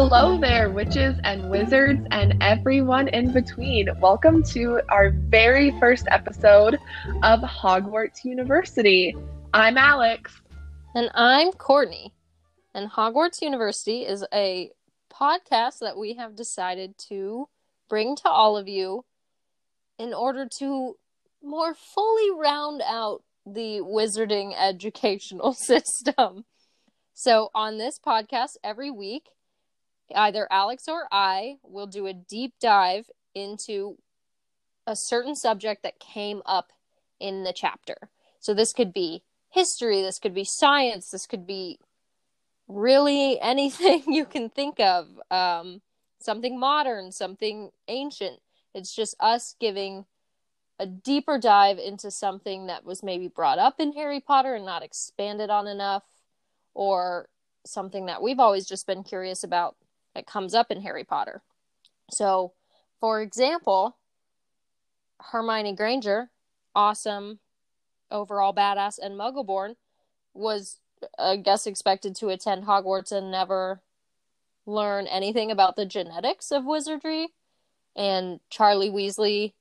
Hello there, witches and wizards and everyone in between. Welcome to our very first episode of Hogwarts University. I'm Alex. And I'm Courtney. And Hogwarts University is a podcast that we have decided to bring to all of you in order to more fully round out the wizarding educational system. So, on this podcast, every week, either Alex or I will do a deep dive into a certain subject that came up in the chapter. So, this could be history, this could be science, this could be really anything you can think of. Um, something modern, something ancient. It's just us giving a deeper dive into something that was maybe brought up in Harry Potter and not expanded on enough or something that we've always just been curious about that comes up in Harry Potter. So, for example, Hermione Granger, awesome, overall badass, and Muggleborn, was, I guess, expected to attend Hogwarts and never learn anything about the genetics of wizardry. And Charlie Weasley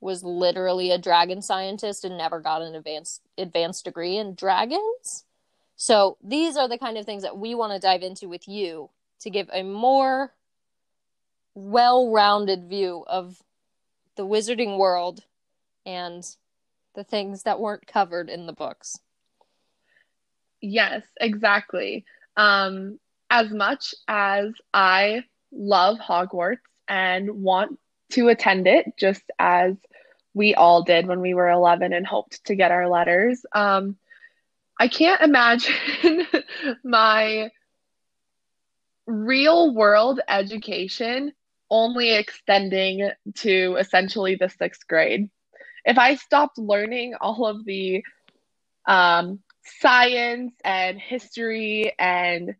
was literally a dragon scientist and never got an advanced advanced degree in dragons. So these are the kind of things that we want to dive into with you to give a more well-rounded view of the wizarding world and the things that weren't covered in the books. Yes, exactly. Um, as much as I love Hogwarts and want to attend it, just as we all did when we were 11 and hoped to get our letters, um, I can't imagine my real world education only extending to essentially the sixth grade. If I stopped learning all of the um, science and history and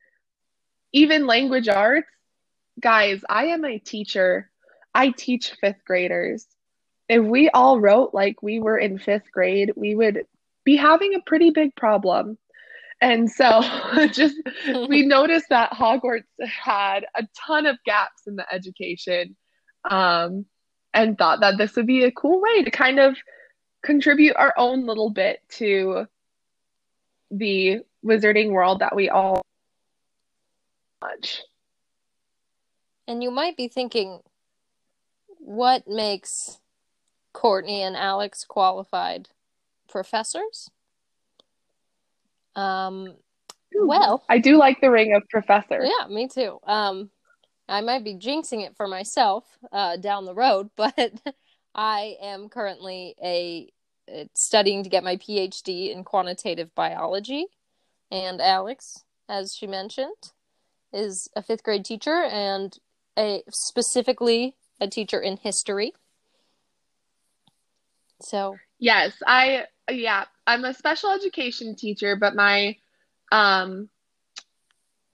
even language arts, guys, I am a teacher. I teach fifth graders. If we all wrote like we were in fifth grade, we would be having a pretty big problem. And so just we noticed that Hogwarts had a ton of gaps in the education um, and thought that this would be a cool way to kind of contribute our own little bit to the wizarding world that we all watch. And you might be thinking, what makes Courtney and Alex qualified professors? Um, well, I do like the ring of professor. Yeah, me too. Um, I might be jinxing it for myself uh, down the road, but I am currently a studying to get my PhD in quantitative biology, and Alex, as she mentioned, is a fifth grade teacher and a specifically a teacher in history. So yes, I yeah, I'm a special education teacher, but my um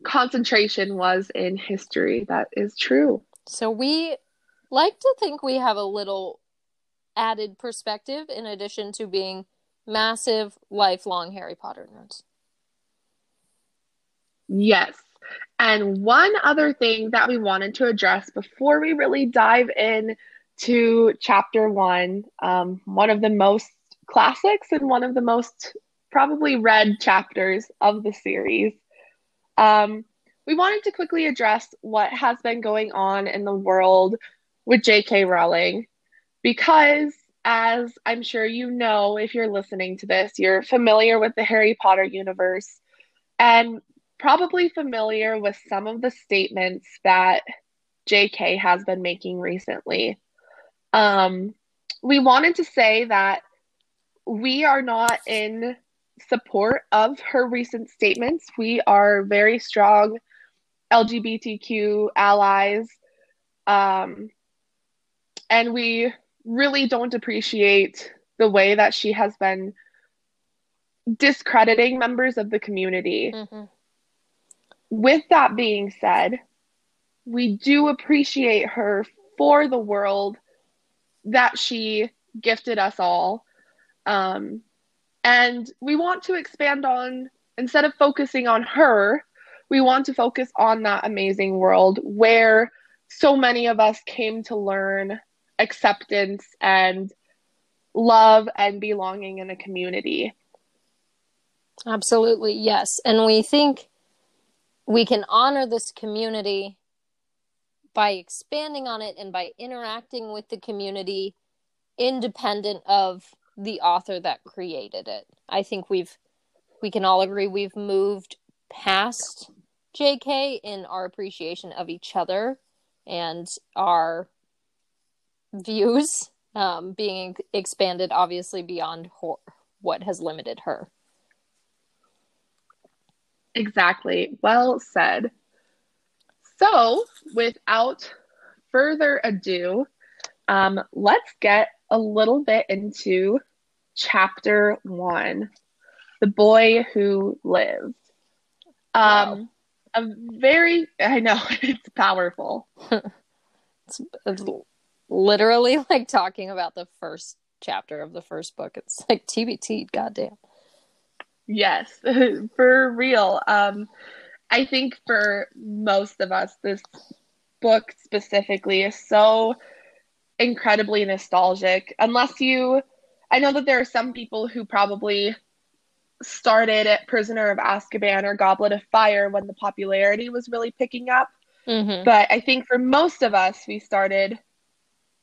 concentration was in history. That is true. So we like to think we have a little added perspective in addition to being massive lifelong Harry Potter nerds. Yes. And one other thing that we wanted to address before we really dive in to chapter one, um, one of the most classics and one of the most probably read chapters of the series. Um, we wanted to quickly address what has been going on in the world with J.K. Rowling because, as I'm sure you know if you're listening to this, you're familiar with the Harry Potter universe and probably familiar with some of the statements that J.K. has been making recently. Um, we wanted to say that we are not in support of her recent statements. We are very strong LGBTQ allies. Um, and we really don't appreciate the way that she has been discrediting members of the community. Mm-hmm. With that being said, we do appreciate her for the world that she gifted us all um, and we want to expand on, instead of focusing on her, we want to focus on that amazing world where so many of us came to learn acceptance and love and belonging in a community. Absolutely, yes. And we think we can honor this community by expanding on it and by interacting with the community independent of the author that created it. I think we've we can all agree we've moved past JK in our appreciation of each other and our views um, being expanded obviously beyond what has limited her. Exactly. Well said. So, without further ado, um, let's get a little bit into chapter one The Boy Who Lived. Um, wow. A very, I know, it's powerful. it's, it's literally like talking about the first chapter of the first book. It's like TBT, goddamn. Yes, for real. Um, I think for most of us, this book specifically is so incredibly nostalgic. Unless you, I know that there are some people who probably started at Prisoner of Azkaban or Goblet of Fire when the popularity was really picking up. Mm-hmm. But I think for most of us, we started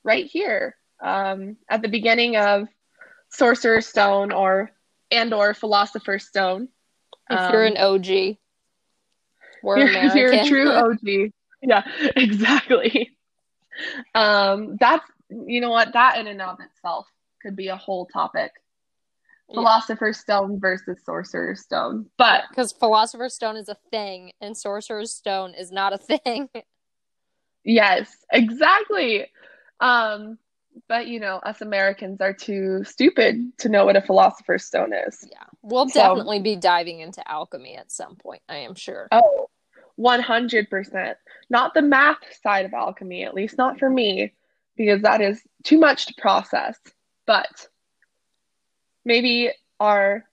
right here um, at the beginning of Sorcerer's Stone or and or Philosopher's Stone. If um, you're an um, OG, we're. If you're a true OG, yeah, exactly. Um, that's you know what that in and of itself could be a whole topic. Yeah. Philosopher's Stone versus Sorcerer's Stone, but because Philosopher's Stone is a thing and Sorcerer's Stone is not a thing. yes, exactly. Um, but you know, us Americans are too stupid to know what a philosopher's stone is. Yeah. We'll so, definitely be diving into alchemy at some point, I am sure. Oh, 100%. Not the math side of alchemy, at least not for me, because that is too much to process. But maybe our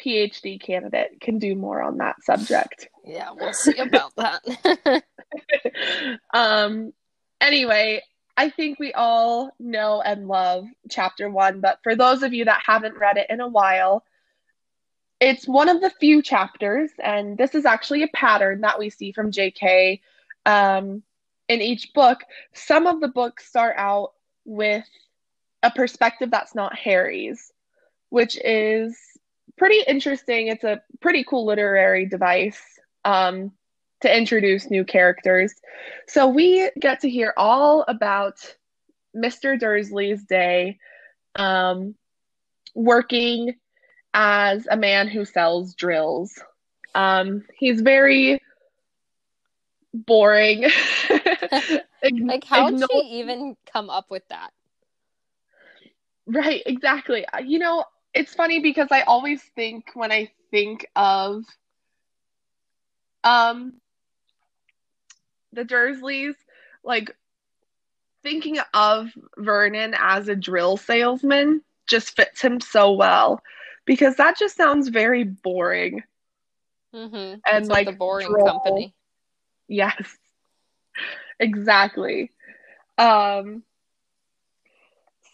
PhD candidate can do more on that subject. Yeah, we'll see about that. um anyway, I think we all know and love chapter one, but for those of you that haven't read it in a while, it's one of the few chapters, and this is actually a pattern that we see from JK um, in each book. Some of the books start out with a perspective that's not Harry's, which is pretty interesting. It's a pretty cool literary device. Um, to introduce new characters. So we get to hear all about Mr. Dursley's day um, working as a man who sells drills. Um, he's very boring. like, how did she even come up with that? Right, exactly. You know, it's funny because I always think when I think of um the Dursleys, like thinking of Vernon as a drill salesman just fits him so well because that just sounds very boring. Mm-hmm. And like the boring droll. company. Yes, exactly. Um,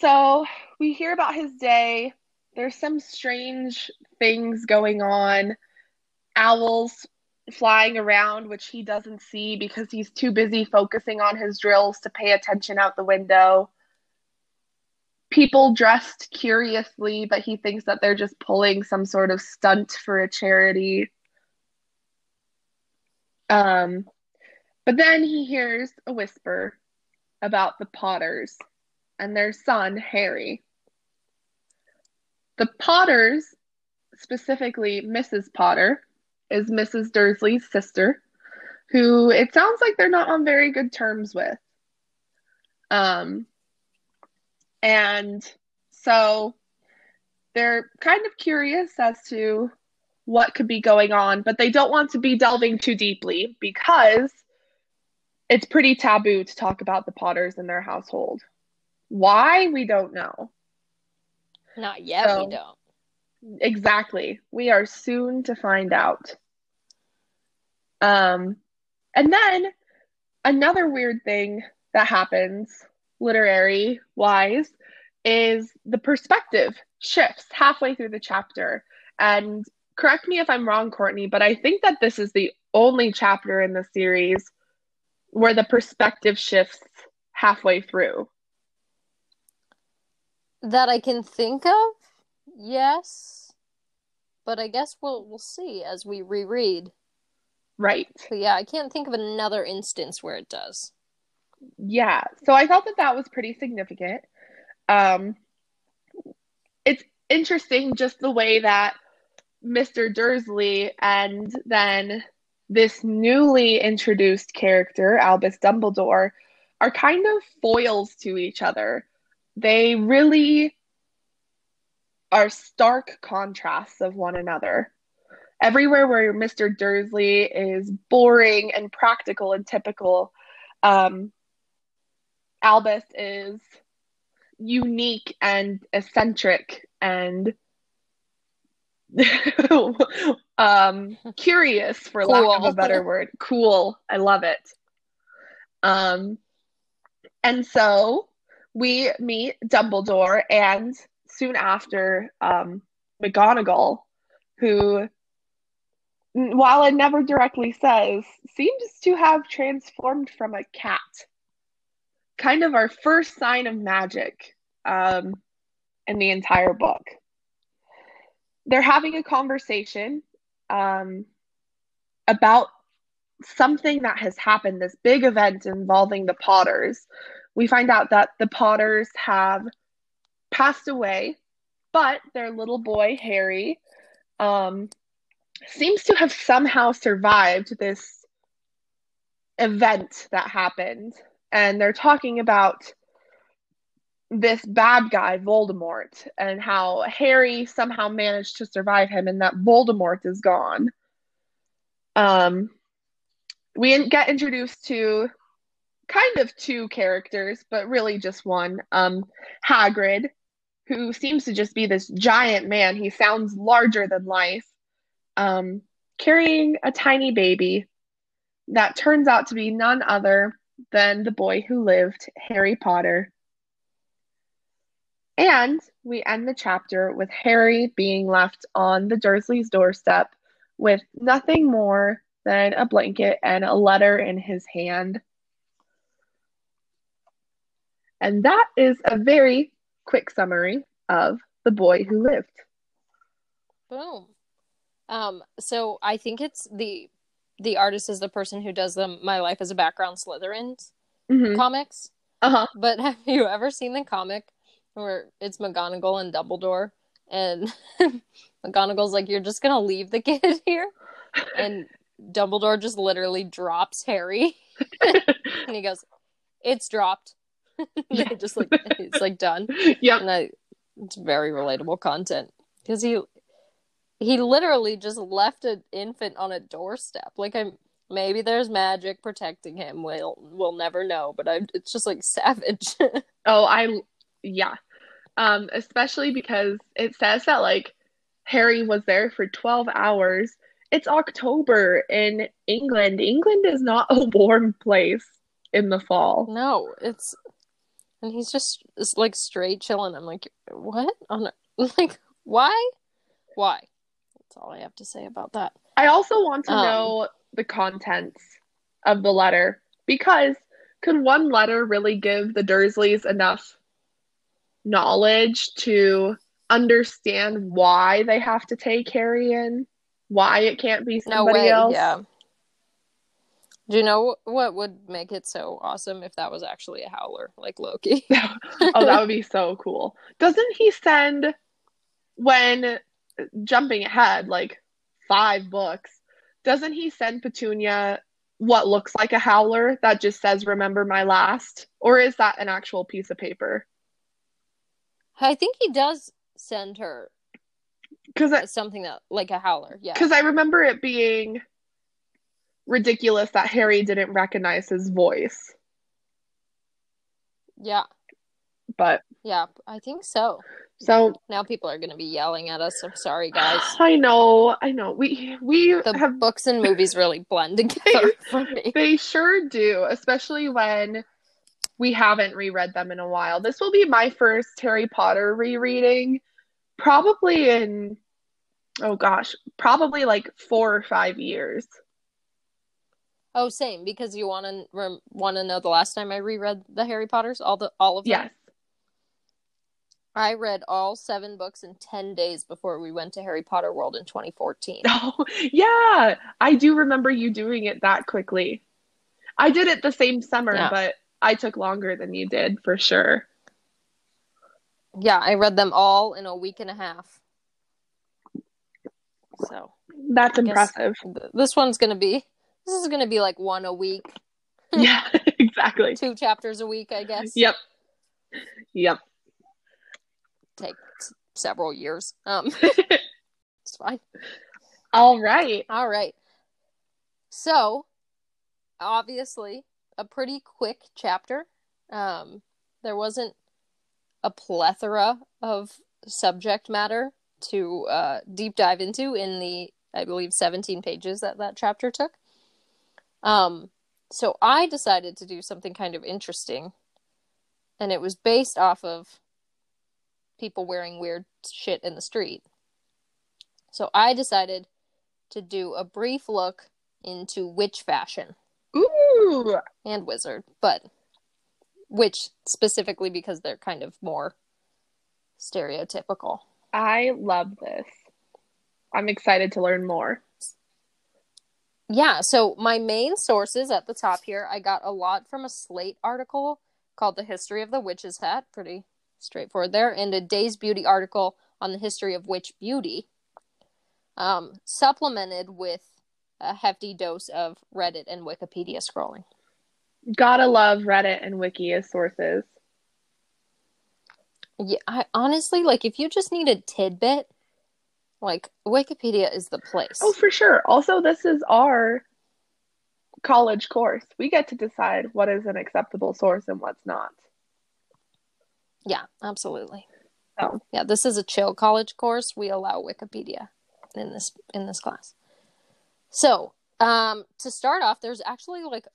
so we hear about his day. There's some strange things going on. Owls flying around, which he doesn't see because he's too busy focusing on his drills to pay attention out the window. People dressed curiously, but he thinks that they're just pulling some sort of stunt for a charity. Um, but then he hears a whisper about the Potters and their son, Harry. The Potters, specifically Mrs. Potter, is Mrs. Dursley's sister, who it sounds like they're not on very good terms with. Um, and so they're kind of curious as to what could be going on, but they don't want to be delving too deeply because it's pretty taboo to talk about the Potters in their household. Why? We don't know. Not yet, so, we don't. Exactly. We are soon to find out. Um, and then another weird thing that happens, literary wise, is the perspective shifts halfway through the chapter. And correct me if I'm wrong, Courtney, but I think that this is the only chapter in the series where the perspective shifts halfway through. That I can think of, yes. But I guess we'll we'll see as we reread. Right. But yeah, I can't think of another instance where it does. Yeah. So I thought that that was pretty significant. Um, it's interesting just the way that Mr. Dursley and then this newly introduced character, Albus Dumbledore, are kind of foils to each other. They really are stark contrasts of one another. Everywhere where Mr. Dursley is boring and practical and typical, um, Albus is unique and eccentric and um, curious, for cool. lack of a better word. Cool. I love it. Um, and so we meet Dumbledore and soon after um, McGonagall, who, while it never directly says, seems to have transformed from a cat. Kind of our first sign of magic um, in the entire book. They're having a conversation um, about something that has happened, this big event involving the Potters. We find out that the Potters have passed away, but their little boy, Harry, um, seems to have somehow survived this event that happened. And they're talking about this bad guy, Voldemort, and how Harry somehow managed to survive him and that Voldemort is gone. Um, we get introduced to kind of two characters, but really just one. Um, Hagrid, who seems to just be this giant man. He sounds larger than life, um, carrying a tiny baby that turns out to be none other than the boy who lived, Harry Potter. And we end the chapter with Harry being left on the Dursleys' doorstep with nothing more than a blanket and a letter in his hand. And that is a very quick summary of The Boy Who Lived. Boom. Um, so I think it's the the artist is the person who does the My Life as a Background Slytherin mm-hmm. comics. Uh-huh. But have you ever seen the comic where it's McGonagall and Dumbledore, and McGonagall's like, "You're just gonna leave the kid here," and Dumbledore just literally drops Harry, and he goes, "It's dropped." yeah. just like it's like done. Yeah, and I, it's very relatable content because he he literally just left an infant on a doorstep. Like I'm maybe there's magic protecting him. We'll we'll never know, but I it's just like savage. oh, I yeah um, especially because it says that like Harry was there for 12 hours. It's October in England. England is not a warm place in the fall. No, it's and he's just like straight chilling. I'm like, what? On like, why? Why? That's all I have to say about that. I also want to um, know the contents of the letter because could one letter really give the Dursleys enough knowledge to understand why they have to take Harry in, why it can't be somebody no way, else. Yeah. Do you know what would make it so awesome if that was actually a howler like Loki? oh, that would be so cool. Doesn't he send when jumping ahead like five books? Doesn't he send Petunia what looks like a howler that just says remember my last or is that an actual piece of paper? I think he does send her because something that like a howler. Yeah, because I remember it being ridiculous that Harry didn't recognize his voice. Yeah, but yeah, I think so. So Now people are going to be yelling at us. I'm sorry, guys. I know, I know. We we The have books and movies really blend together for me. they sure do, especially when we haven't reread them in a while. This will be my first Harry Potter rereading, probably in oh gosh, probably like four or five years. Oh, same because you want to rem- want to know the last time I reread the Harry Potters, all the all of them. Yes. I read all seven books in 10 days before we went to Harry Potter World in 2014. Oh, yeah. I do remember you doing it that quickly. I did it the same summer, Yeah. but I took longer than you did for sure. Yeah, I read them all in a week and a half. So, That's impressive. th- this one's going to be this is going to be like one a week, yeah, exactly. two chapters a week, I guess. Yep. Yep. Take several years. Um it's fine. All right. All right. So, obviously, a pretty quick chapter. Um, there wasn't a plethora of subject matter to uh, deep dive into in the, I believe, 17 pages that that chapter took. Um, so I decided to do something kind of interesting, and it was based off of people wearing weird shit in the street. So I decided to do a brief look into witch fashion Ooh. and wizard, but witch specifically because they're kind of more stereotypical. I love this. I'm excited to learn more. Yeah, so my main sources at the top here, I got a lot from a Slate article called The History of the Witch's Hat, pretty straightforward there, and a Day's Beauty article on the history of witch beauty, um, supplemented with a hefty dose of Reddit and Wikipedia scrolling. Gotta love Reddit and Wiki as sources. Yeah, I honestly like if you just need a tidbit, like Wikipedia is the place. Oh, for sure. Also, this is our college course. We get to decide what is an acceptable source and what's not. Yeah, absolutely. Oh. Yeah, this is a chill college course. We allow Wikipedia in this in this class. So, um, to start off, there's actually like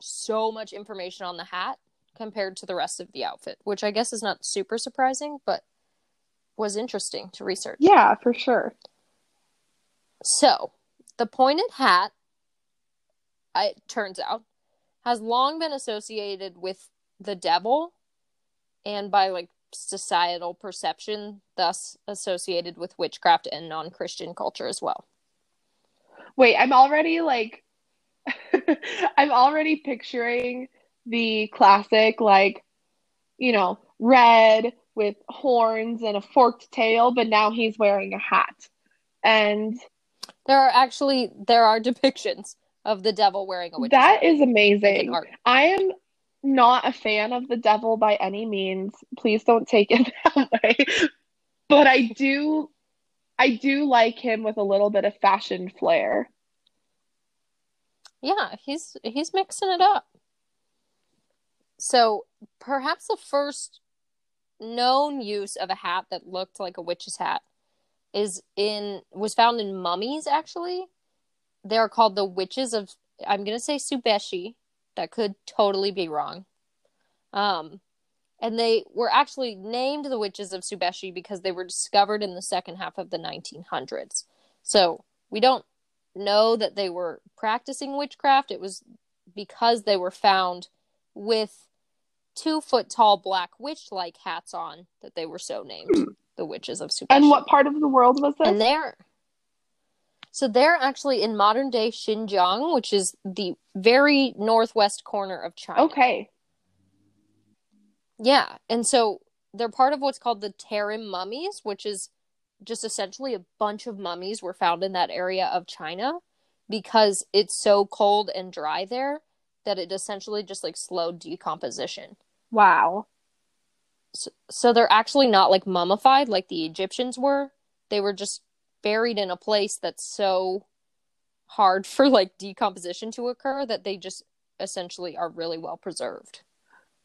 so much information on the hat compared to the rest of the outfit, which I guess is not super surprising, but was interesting to research. Yeah, for sure. So, the pointed hat, it turns out, has long been associated with the devil and by like societal perception, thus associated with witchcraft and non Christian culture as well. Wait, I'm already like, I'm already picturing the classic, like, you know, red with horns and a forked tail, but now he's wearing a hat. And There are actually there are depictions of the devil wearing a witch's that hat is amazing. I am not a fan of the devil by any means. Please don't take it that way. But I do I do like him with a little bit of fashion flair. Yeah, he's he's mixing it up. So perhaps the first known use of a hat that looked like a witch's hat is in was found in mummies actually. They're called the witches of I'm gonna say Subeshi. That could totally be wrong. Um and they were actually named the witches of Subeshi because they were discovered in the second half of the 1900s. So we don't know that they were practicing witchcraft. It was because they were found with two foot tall black witch like hats on that they were so named hmm. the witches of Super. And what part of the world was this? And they're so they're actually in modern day Xinjiang, which is the very northwest corner of China. Okay. Yeah, and so they're part of what's called the Tarim mummies, which is just essentially a bunch of mummies were found in that area of China because it's so cold and dry there that it essentially just like slowed decomposition. Wow. So, so they're actually not like mummified like the Egyptians were. They were just buried in a place that's so hard for like decomposition to occur that they just essentially are really well preserved.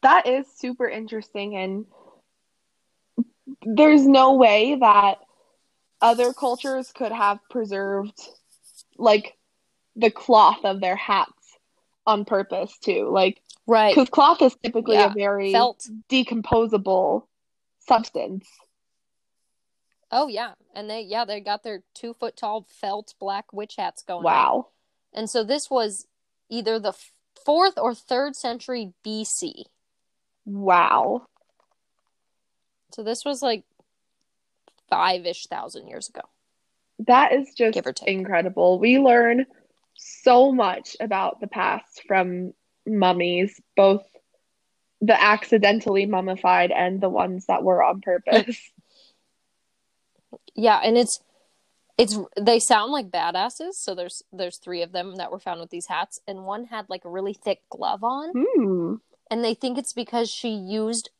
That is super interesting and there's no way that other cultures could have preserved like the cloth of their hats on purpose too. Like Right. because cloth is typically Yeah, a very Felt. decomposable substance. Oh yeah, and they yeah they got their two foot tall felt black witch hats going. on. Wow. And so this was either the fourth or third century BC. Wow. So this was like five ish thousand years ago. That is just Give or take. incredible. We learn so much about the past from mummies, both the accidentally mummified and the ones that were on purpose. Yeah, and it's it's they sound like badasses. So there's there's three of them that were found with these hats, and one had like a really thick glove on, hmm. and they think it's because she used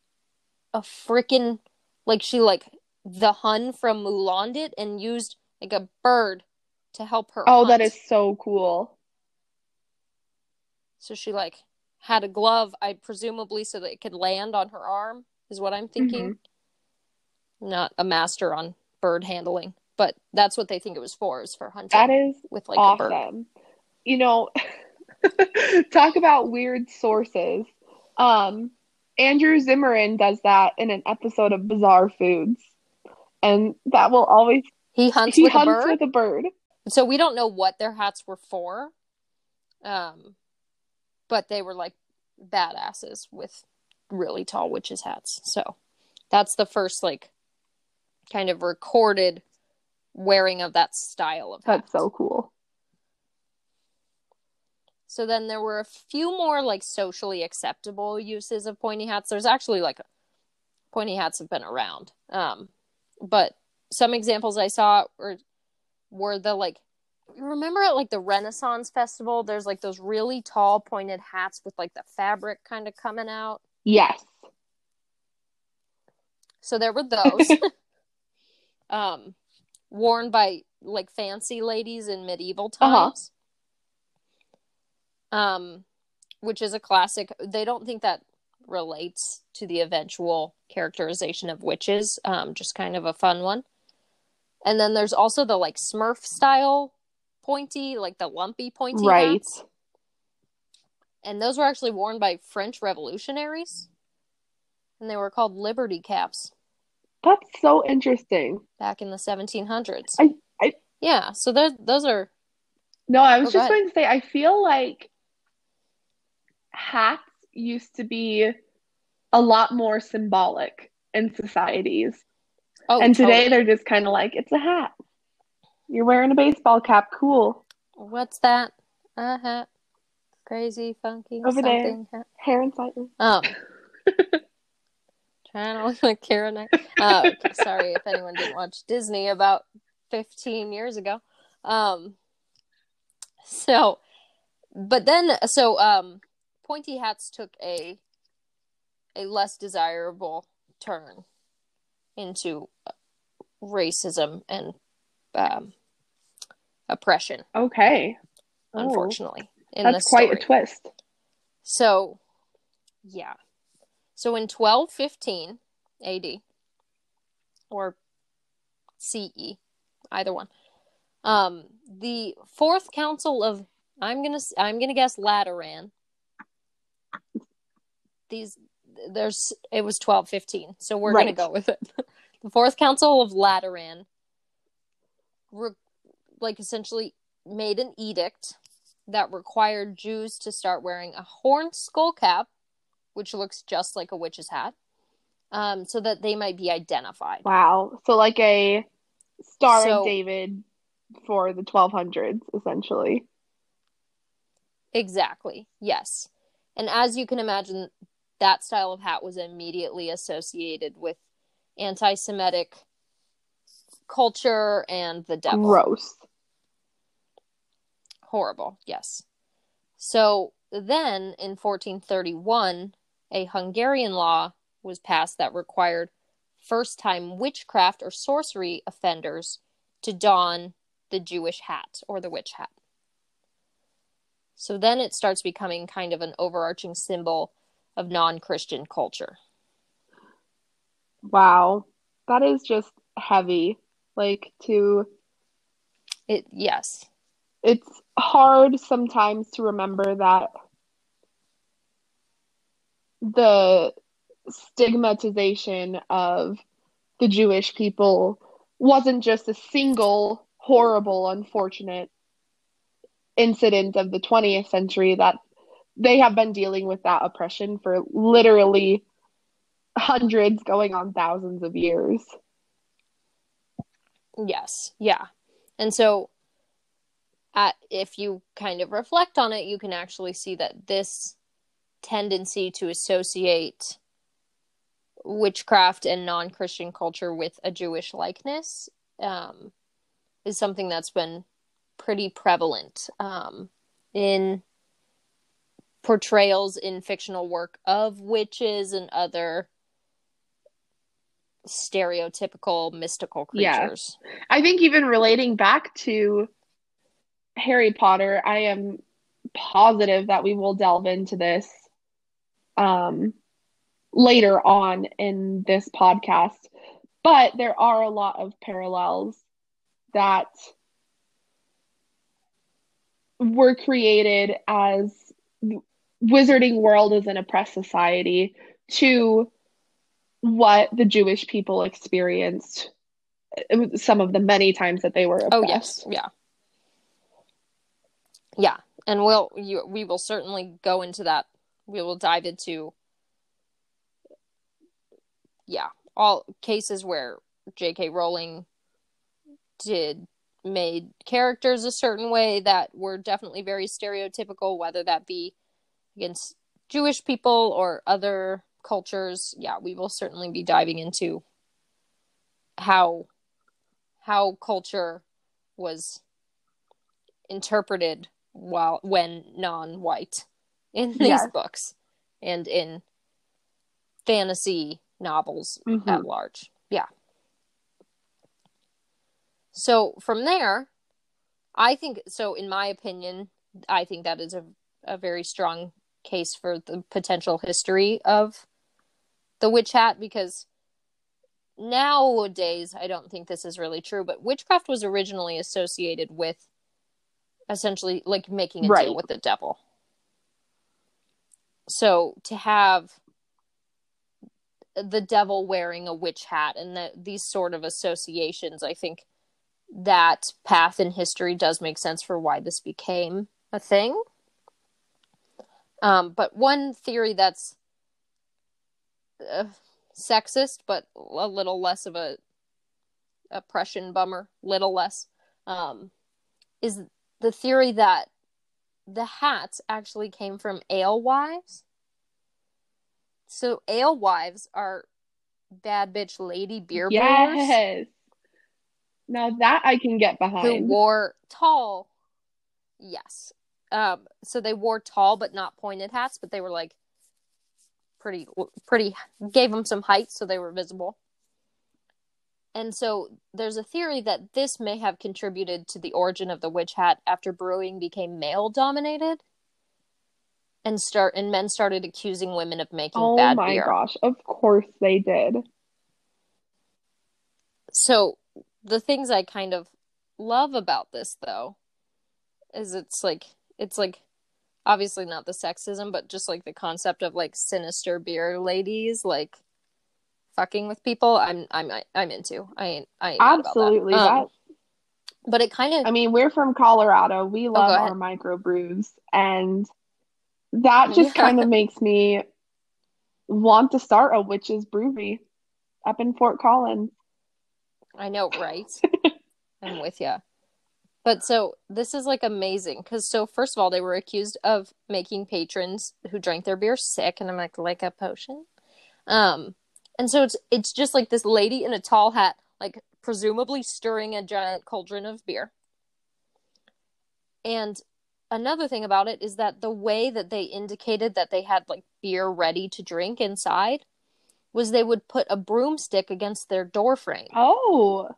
a freaking like she like the Hun from Mulan did and used like a bird to help her. Oh, that hunt. is so cool. So she like had a glove, I presumably so that it could land on her arm, is what I'm thinking. Mm-hmm. Not a master on bird handling, but that's what they think it was for, is for hunting That is with like a bird. awesome. You know, talk about weird sources. Um, Andrew Zimmern does that in an episode of Bizarre Foods, and that will always He hunts he with hunts a bird. with a bird. So we don't know what their hats were for. Um but they were like badasses with really tall witches hats. So that's the first like kind of recorded wearing of that style of hat. That's so cool. So then there were a few more like socially acceptable uses of pointy hats. There's actually like pointy hats have been around. Um but some examples I saw were were the like remember at like the Renaissance festival there's like those really tall pointed hats with like the fabric kind of coming out. Yes. So there were those. um worn by like fancy ladies in medieval Uh-huh. times. Um which is a classic. They don't think that relates to the eventual characterization of witches. Um just kind of a fun one. And then there's also the like Smurf style pointy, like the lumpy pointy Right. hats. And those were actually worn by French revolutionaries. And they were called Liberty caps. That's so interesting. back in the 1700s. I- I- yeah, so those those are No, I was Oh, just ahead. going to say, I feel like hats used to be a lot more symbolic in societies. oh, and today totally. they're just kind of like, it's a hat. You're wearing a baseball cap. Cool. what's that? A hat, crazy, funky, Over something hat. Hair and slightly. Oh. trying to look like Karen. Uh, okay, sorry if anyone didn't watch Disney about 15 years ago. Um, so, but then so um, pointy hats took a a less desirable turn into uh, racism and um, oppression. Okay. Oh, Unfortunately, in that's quite story. a twist. So, yeah. So in 1215 AD or CE, either one. Um the fourth council of I'm going to I'm going to guess Lateran. These there's it was 1215. So we're going to go with it. the fourth council of Lateran re- like essentially made an edict that required Jews to start wearing a horn skull cap, which looks just like a witch's hat, um, so that they might be identified. Wow. So like a Star So- of David for the 1200s, essentially. Exactly. Yes. And as you can imagine, that style of hat was immediately associated with anti Semitic culture and the devil. Gross. Horrible, yes. So then in 1431, a Hungarian law was passed that required first time witchcraft or sorcery offenders to don the Jewish hat or the witch hat. So then it starts becoming kind of an overarching symbol of non Christian culture. Wow. that is just heavy. Like to It yes. It's hard sometimes to remember that the stigmatization of the Jewish people wasn't just a single horrible, unfortunate incident of the 20th century, that they have been dealing with that oppression for literally hundreds, going on thousands of years. Yes. Yeah. And so uh, if you kind of reflect on it, you can actually see that this tendency to associate witchcraft and non-Christian culture with a Jewish likeness um, is something that's been pretty prevalent um, in portrayals in fictional work of witches and other stereotypical mystical creatures. Yeah. creatures. I think even relating back to Harry Potter, I am positive that we will delve into this um, later on in this podcast. But there are a lot of parallels that were created as Wizarding World is an oppressed society to what the Jewish people experienced uh, some of the many times that they were oppressed. Oh yes, yeah, yeah, and we'll you, we will certainly go into that. We will dive into yeah all cases where J.K. Rowling did made characters a certain way that were definitely very stereotypical, whether that be against Jewish people or other cultures. Yeah, we will certainly be diving into how how culture was interpreted while when non-white in these books and in fantasy novels Mhm. at large. Yeah. So from there, I think so in my opinion, I think that is a a very strong case for the potential history of the witch hat because nowadays I don't think this is really true, but witchcraft was originally associated with essentially like making a Right. deal with the devil. So to have the devil wearing a witch hat and the, these sort of associations, I think that path in history does make sense for why this became a thing. Um, but one theory that's uh, sexist, but a little less of a oppression bummer, little less, um, is the theory that the hats actually came from alewives. So alewives are bad bitch lady beer brewers Yes. Now that I can get behind. who wore tall. Yes. Um, so they wore tall but not pointed hats, but they were like pretty, pretty, gave them some height so they were visible. And so there's a theory that this may have contributed to the origin of the witch hat after brewing became male dominated. And start and men started accusing women of making Oh bad my beer. gosh, of course they did. So the things I kind of love about this though is it's like it's like obviously not the sexism but just like the concept of like sinister beer ladies like fucking with people I'm I'm I'm into. I ain't I ain't mad about that. Absolutely. Um, That but it kind of I mean, we're from Colorado. We love go our microbrews, and that just Yeah. kind of makes me want to start a witch's brewery up in Fort Collins. I know, right? I'm with you. But so this is like amazing because so first of all they were accused of making patrons who drank their beer sick, and I'm like like a potion. Um, and so it's it's just like this lady in a tall hat, like presumably stirring a giant cauldron of beer. And another thing about it is that the way that they indicated that they had like beer ready to drink inside was they would put a broomstick against their door frame. Oh.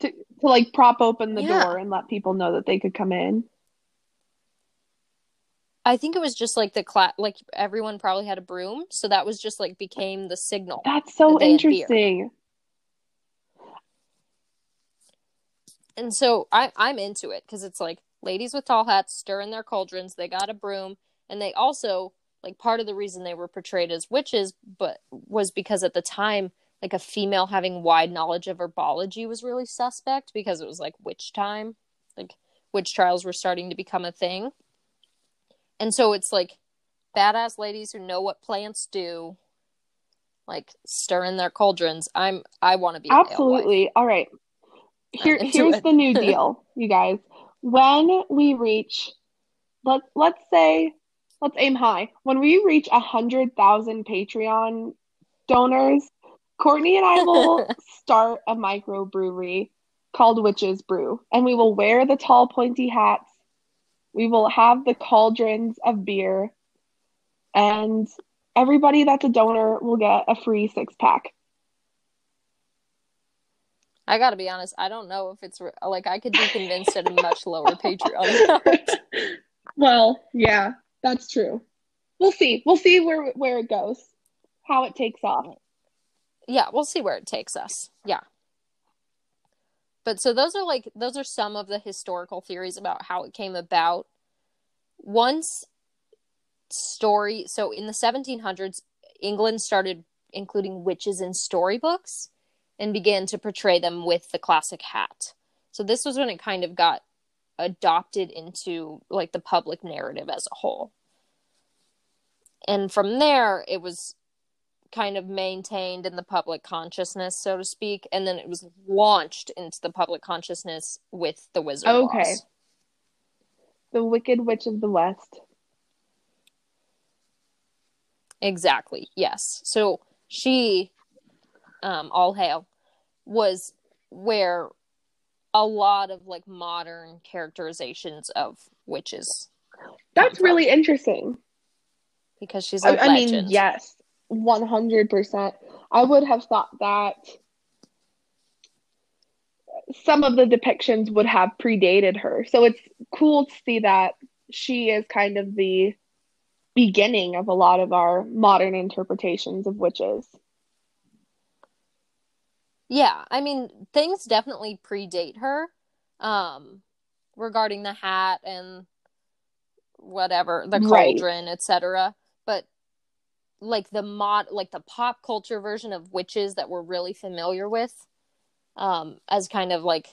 To, to like prop open the Yeah. door and let people know that they could come in. I think it was just like the class, like everyone probably had a broom, so that was just like became the signal. That's so that they had beer. interesting. And so I I'm into it because it's like ladies with tall hats stirring their cauldrons. They got a broom, and they also like part of the reason they were portrayed as witches, but was because at the time like a female having wide knowledge of herbology was really suspect because it was like witch time, like witch trials were starting to become a thing. And so it's like badass ladies who know what plants do, like stir in their cauldrons. I'm I want to be. Absolutely. All right. Here, here's it. the new deal, you guys. When we reach, let let's say, let's aim high. When we reach a hundred thousand Patreon donors, Courtney and I will start a microbrewery called Witches Brew, and we will wear the tall, pointy hats. We will have the cauldrons of beer, and everybody that's a donor will get a free six pack. I got to be honest. I don't know if it's re- like I could be convinced at a much lower Patreon. well, yeah, that's true. We'll see. We'll see where where it goes, how it takes off. yeah, we'll see where it takes us. Yeah. But so those are like those are some of the historical theories about how it came about. Once story so in the 1700s England started including witches in storybooks and began to portray them with the classic hat. So this was when it kind of got adopted into like the public narrative as a whole. And from there it was kind of maintained in the public consciousness, so to speak, and then it was launched into the public consciousness with the Wizard Okay. The Wicked Witch of the West. Exactly. Yes. So she, um, all hail, was where a lot of like modern characterizations of witches That's really interesting. because she's I mean, yes, one hundred percent. I would have thought that some of the depictions would have predated her. So it's cool to see that she is kind of the beginning of a lot of our modern interpretations of witches. Yeah, I mean, things definitely predate her um regarding the hat and whatever, the Right. cauldron, etc. Like the mod like the pop culture version of witches that we're really familiar with um as kind of like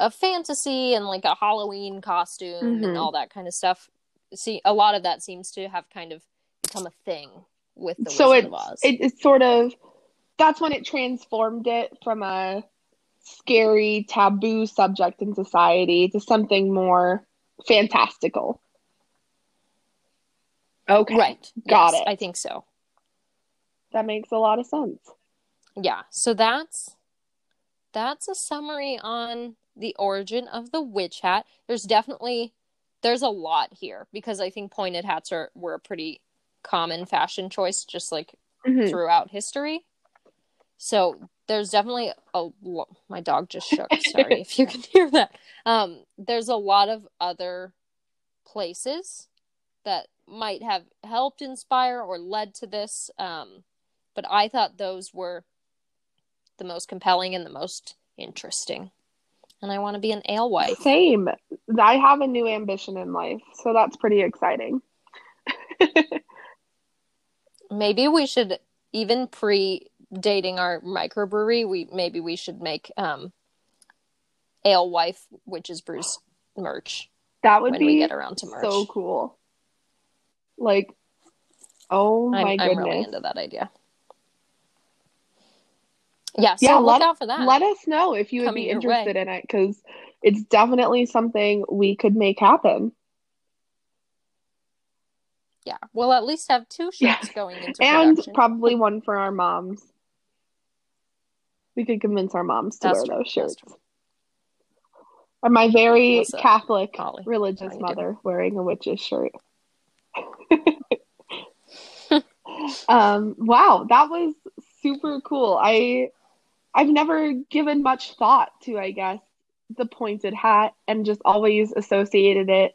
a fantasy and like a Halloween costume Mhm. and all that kind of stuff. See, a lot of that seems to have kind of become a thing with the so Wizard it, it's sort of that's when it transformed it from a scary taboo subject in society to something more fantastical. Okay. Right. Got yes, it. I think so. That makes a lot of sense. Yeah. So that's that's a summary on the origin of the witch hat. There's definitely there's a lot here because I think pointed hats are were a pretty common fashion choice just like Mhm. throughout history. So there's definitely a lo- my dog just shook. Sorry if you can hear that. Um, there's a lot of other places that might have helped inspire or led to this. Um, but I thought those were the most compelling and the most interesting. And I want to be an alewife. Same. I have a new ambition in life, so that's pretty exciting. Maybe we should even pre dating our microbrewery. We maybe we should make um, alewife witches brews merch. That would When be we get around to merch. so cool. Like, oh my I'm, I'm goodness. really into that idea. Yeah, so yeah, look let, out for that. let us know if you would Coming be interested in it because it's definitely something we could make happen. yeah, we'll at least have two Yeah. going into And production. probably one for our moms. We could convince our moms to That's wear true, those shirts. Or my very Catholic Holly? religious mother wearing a witch's shirt. um, wow, that was super cool. I I've never given much thought to, I guess, the pointed hat and just always associated it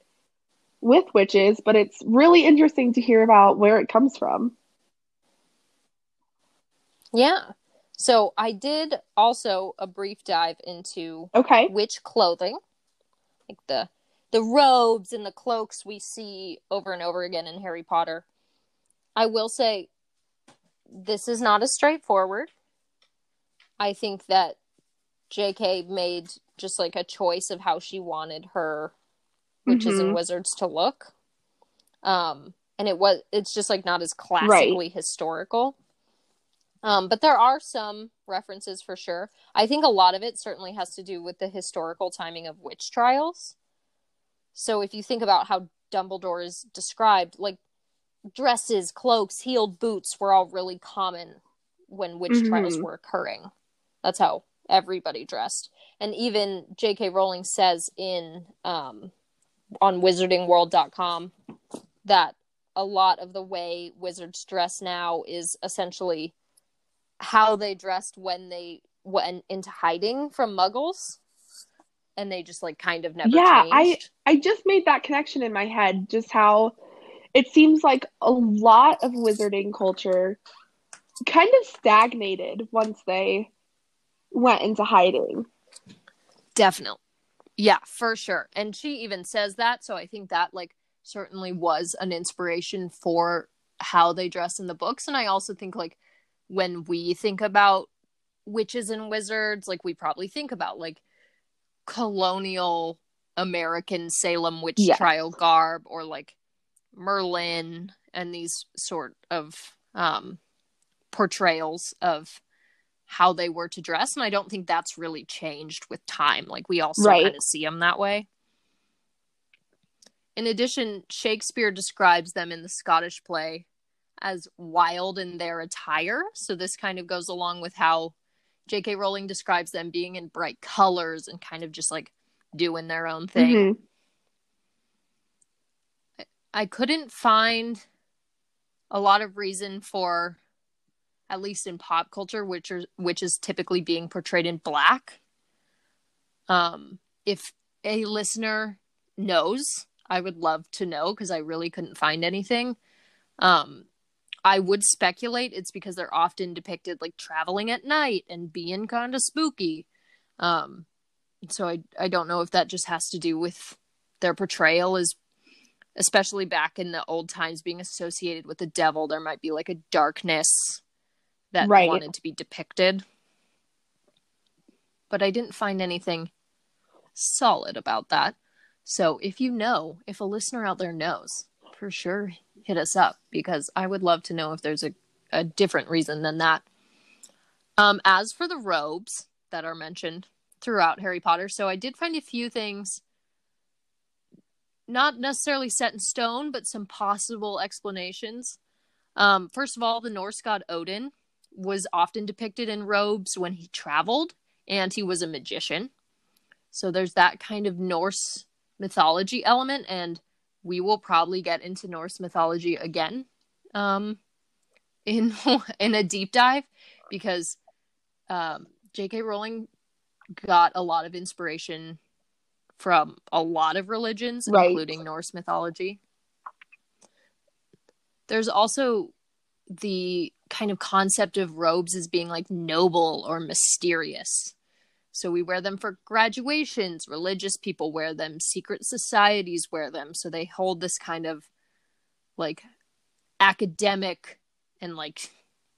with witches, but it's really interesting to hear about where it comes from. Yeah. So I did also a brief dive into Okay. witch clothing, like the the robes and the cloaks we see over and over again in Harry Potter. I will say this is not as straightforward. I think that JK made just like a choice of how she wanted her witches and Mhm. wizards to look. Um and it was it's just like not as classically historical. Um, but there are some references for sure. I think a lot of it certainly has to do with the historical timing of witch trials. So if you think about how Dumbledore is described, like dresses, cloaks, heeled boots were all really common when witch trials Mhm. were occurring. That's how everybody dressed. And even J.K. Rowling says in um, on wizardingworld.com that a lot of the way wizards dress now is essentially how they dressed when they went into hiding from muggles and they just like kind of never Yeah, I- I just made that connection in my head, just how it seems like a lot of wizarding culture kind of stagnated once they went into hiding. Definitely. Yeah, for sure. And she even says that, so I think that like certainly was an inspiration for how they dress in the books and I also think like when we think about witches and wizards, like we probably think about like colonial American Salem witch Yes. trial garb or like Merlin and these sort of um portrayals of how they were to dress and i don't think that's really changed with time like we all still Right. kind of see them that way in addition shakespeare describes them in the scottish play as wild in their attire so this kind of goes along with how j.k rowling describes them being in bright colors and kind of just like doing their own thing Mhm. I couldn't find a lot of reason for, at least in pop culture, which are which is typically being portrayed in black. Um, if a listener knows, I would love to know because I really couldn't find anything. Um, I would speculate it's because they're often depicted like traveling at night and being kind of spooky. Um, so I I don't know if that just has to do with their portrayal as especially back in the old times being associated with the devil there might be like a darkness that Right. wanted to be depicted but i didn't find anything solid about that so if you know if a listener out there knows for sure hit us up because i would love to know if there's a, a different reason than that um as for the robes that are mentioned throughout harry potter so i did find a few things not necessarily set in stone, but some possible explanations. Um, first of all, the Norse god Odin was often depicted in robes when he traveled, and he was a magician. So there's that kind of Norse mythology element, and we will probably get into Norse mythology again um, in in a deep dive because um, J.K. Rowling got a lot of inspiration from a lot of religions, Right. including Norse mythology. There's also the kind of concept of robes as being like noble or mysterious. So we wear them for graduations, religious people wear them, secret societies wear them. So they hold this kind of like academic and like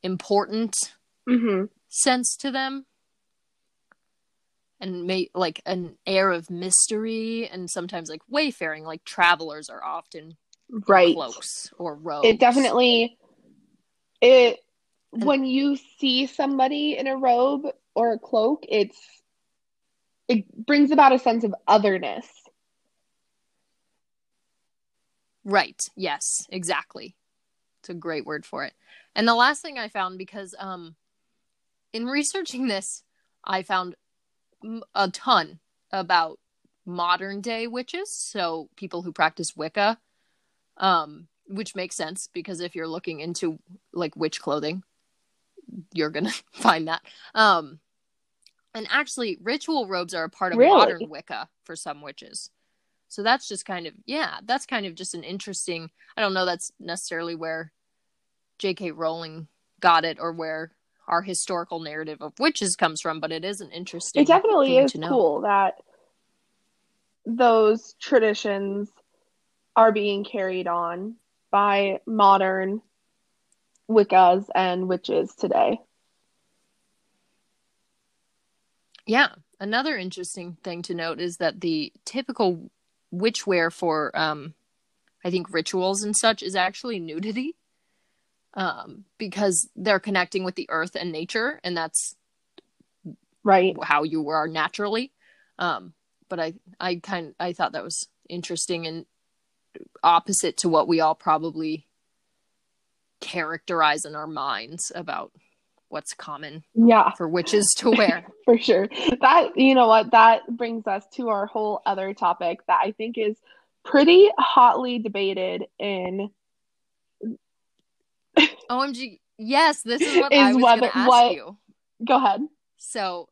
important Mhm. sense to them and may like an air of mystery and sometimes like wayfaring like travelers are often Right. cloaks or robes It definitely it when you see somebody in a robe or a cloak, it's it brings about a sense of otherness. right. Yes exactly. It's a great word for it. And the last thing i found because um in researching this i found a ton about modern day witches so people who practice wicca um which makes sense because if you're looking into like witch clothing you're gonna find that. Um and actually ritual robes are a part of Really? modern wicca for some witches So that's just kind of yeah, that's kind of just an interesting. I don't know that's necessarily where J.K. Rowling got it or where our historical narrative of witches comes from, but it is an interesting. It definitely thing is to know. cool that those traditions are being carried on by modern Wiccas and witches today. Yeah. Another interesting thing to note is that the typical witch wear for um I think rituals and such is actually nudity. Um, because they're connecting with the earth and nature, and that's Right. how you are naturally. Um, but I, I kind, I thought that was interesting and opposite to what we all probably characterize in our minds about what's common Yeah, for witches to wear. for sure. That, you know what, that brings us to our whole other topic that I think is pretty hotly debated in OMG, yes, this is what Is I was whether- going to ask what- you. go ahead. So,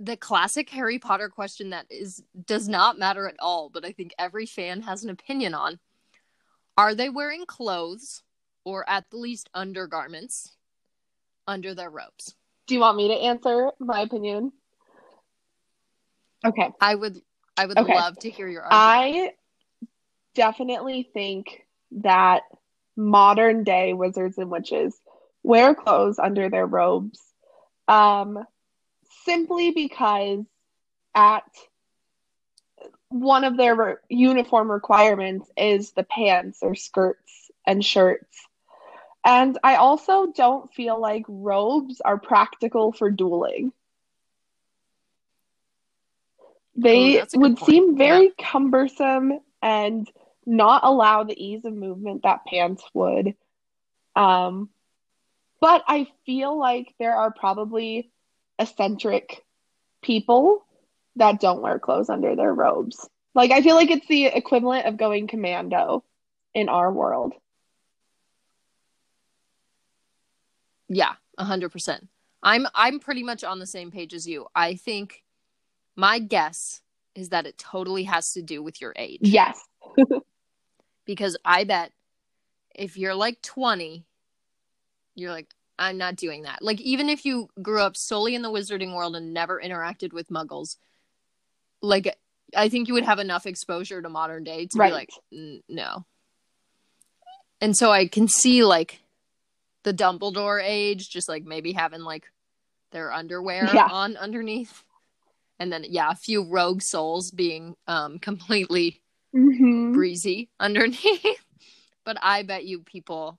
the classic Harry Potter question that is does not matter at all, but I think every fan has an opinion on: Are they wearing clothes or at the least undergarments under their robes? Do you want me to answer my opinion? Okay. I would, I would Okay. love to hear your argument. I definitely think that modern day wizards and witches wear clothes under their robes um, simply because at one of their re- uniform requirements is the pants or skirts and shirts. And I also don't feel like robes are practical for dueling. They Ooh, that's a good would point. seem very cumbersome and not allow the ease of movement that pants would. Um, but I feel like there are probably eccentric people that don't wear clothes under their robes. Like I feel like it's the equivalent of going commando in our world. Yeah, a hundred percent. I'm I'm pretty much on the same page as you. I think my guess is that it totally has to do with your age. Yes. Because I bet if you're like 20, you're like, I'm not doing that. Like even if you grew up solely in the wizarding world and never interacted with muggles, like I think you would have enough exposure to modern day to Right. be like, "N- no. And so I can see like the Dumbledore age, just like maybe having like their underwear Yeah. on underneath. And then yeah, a few rogue souls being um completely hmm breezy underneath. but I bet you people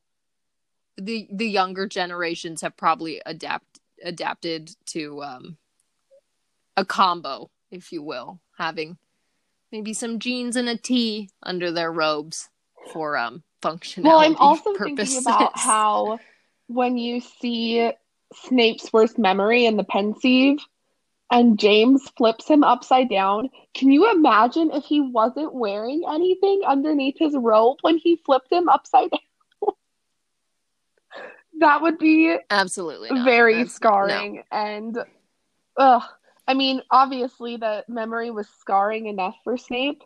the the younger generations have probably adapt adapted to um a combo, if you will, having maybe some jeans and a tee under their robes for um functionality Well, I'm also purposes. thinking about how when you see Snape's worst memory in the pensieve and James flips him upside down, can you imagine if he wasn't wearing anything underneath his robe when he flipped him upside down? that would be absolutely not. very scarring and ugh. I mean, obviously the memory was scarring enough for Snape,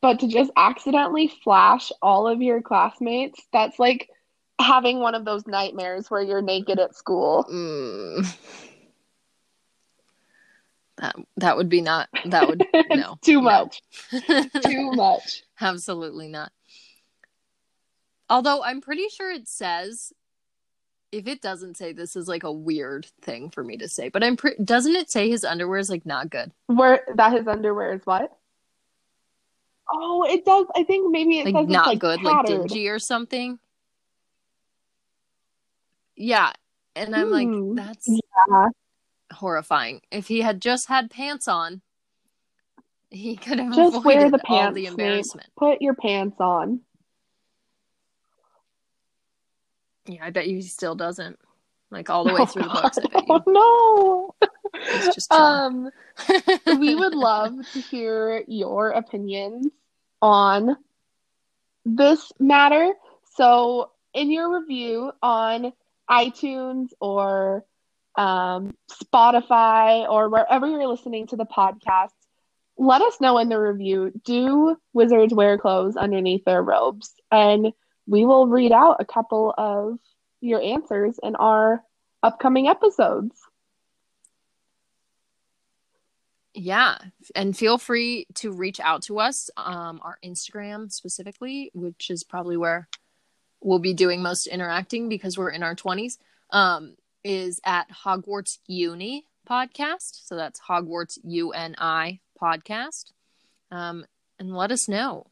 but to just accidentally flash all of your classmates, that's like having one of those nightmares where you're naked at school. Mm. That that would be not that would no. too much. Too much. Absolutely not. Although I'm pretty sure it says if it doesn't say this is like a weird thing for me to say, but I'm pre- doesn't it say his underwear is like not good? Where that his underwear is what? Oh, it does. I think maybe it Like says not like good, like tattered. dingy or something. Yeah, and I'm like that's Yeah. horrifying. If he had just had pants on, he could have Just avoided wear the all pants, the Snape. embarrassment. Put your pants on. Yeah, I bet you he still doesn't. Like all the way Oh, through the God. books, I bet you. Oh, no. He's just. Um, we would love to hear your opinions on this matter. So, in your review on iTunes or um, Spotify, or wherever you're listening to the podcast, let us know in the review do wizards wear clothes underneath their robes? And we will read out a couple of your answers in our upcoming episodes. Yeah, and feel free to reach out to us, um, our Instagram specifically, which is probably where we'll be doing most interacting because we're in our 20s, um, is at Hogwarts Uni podcast. So that's Hogwarts UNI podcast. Um, and let us know.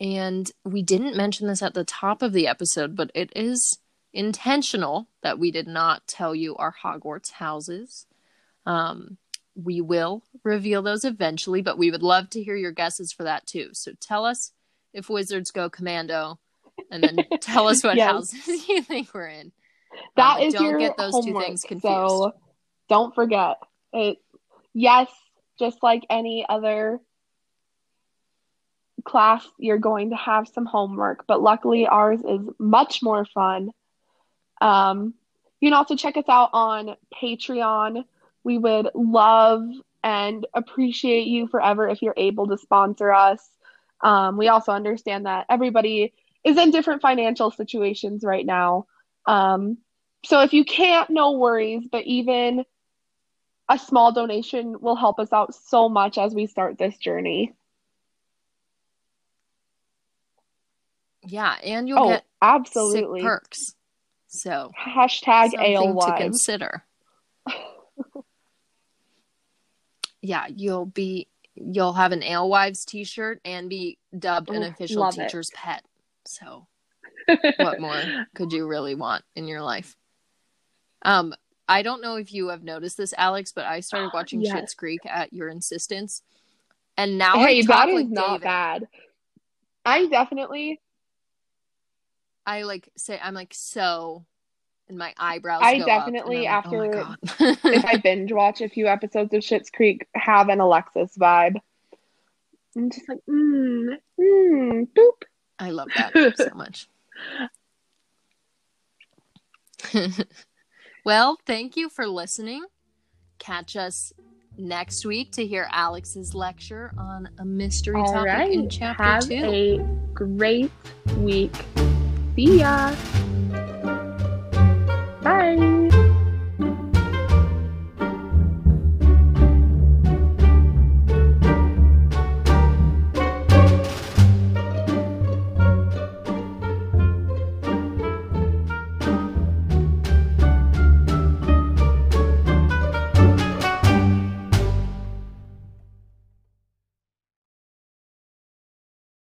And we didn't mention this at the top of the episode, but it is intentional that we did not tell you our Hogwarts houses. Um, we will reveal those eventually, but we would love to hear your guesses for that too. So tell us if wizards go commando, and then tell us what yes. houses you think we're in. That um, is don't get those homework, two things confused. So don't forget it. Yes, just like any other class, you're going to have some homework, but luckily ours is much more fun. Um, you can also check us out on Patreon. We would love and appreciate you forever if you're able to sponsor us. Um, we also understand that everybody is in different financial situations right now. Um, so if you can't, no worries, but even a small donation will help us out so much as we start this journey. Yeah, and you'll oh, get absolutely perks. So hashtag ale to consider. yeah, you'll be you'll have an alewives t-shirt and be dubbed an official teacher's it. pet. So what more could you really want in your life? Um, I don't know if you have noticed this, Alex, but I started watching yes. Schitt's Creek at your insistence, and now hey, that is not David. bad. I definitely, I like say I'm like so, and my eyebrows. I definitely like, after oh if I binge watch a few episodes of Schitt's Creek, have an Alexis vibe. I'm just like, mm, mm, boop. I love that so much. Well, thank you for listening. Catch us next week to hear Alex's lecture on a mystery All topic right. in chapter Have two. a great week. See ya. Bye.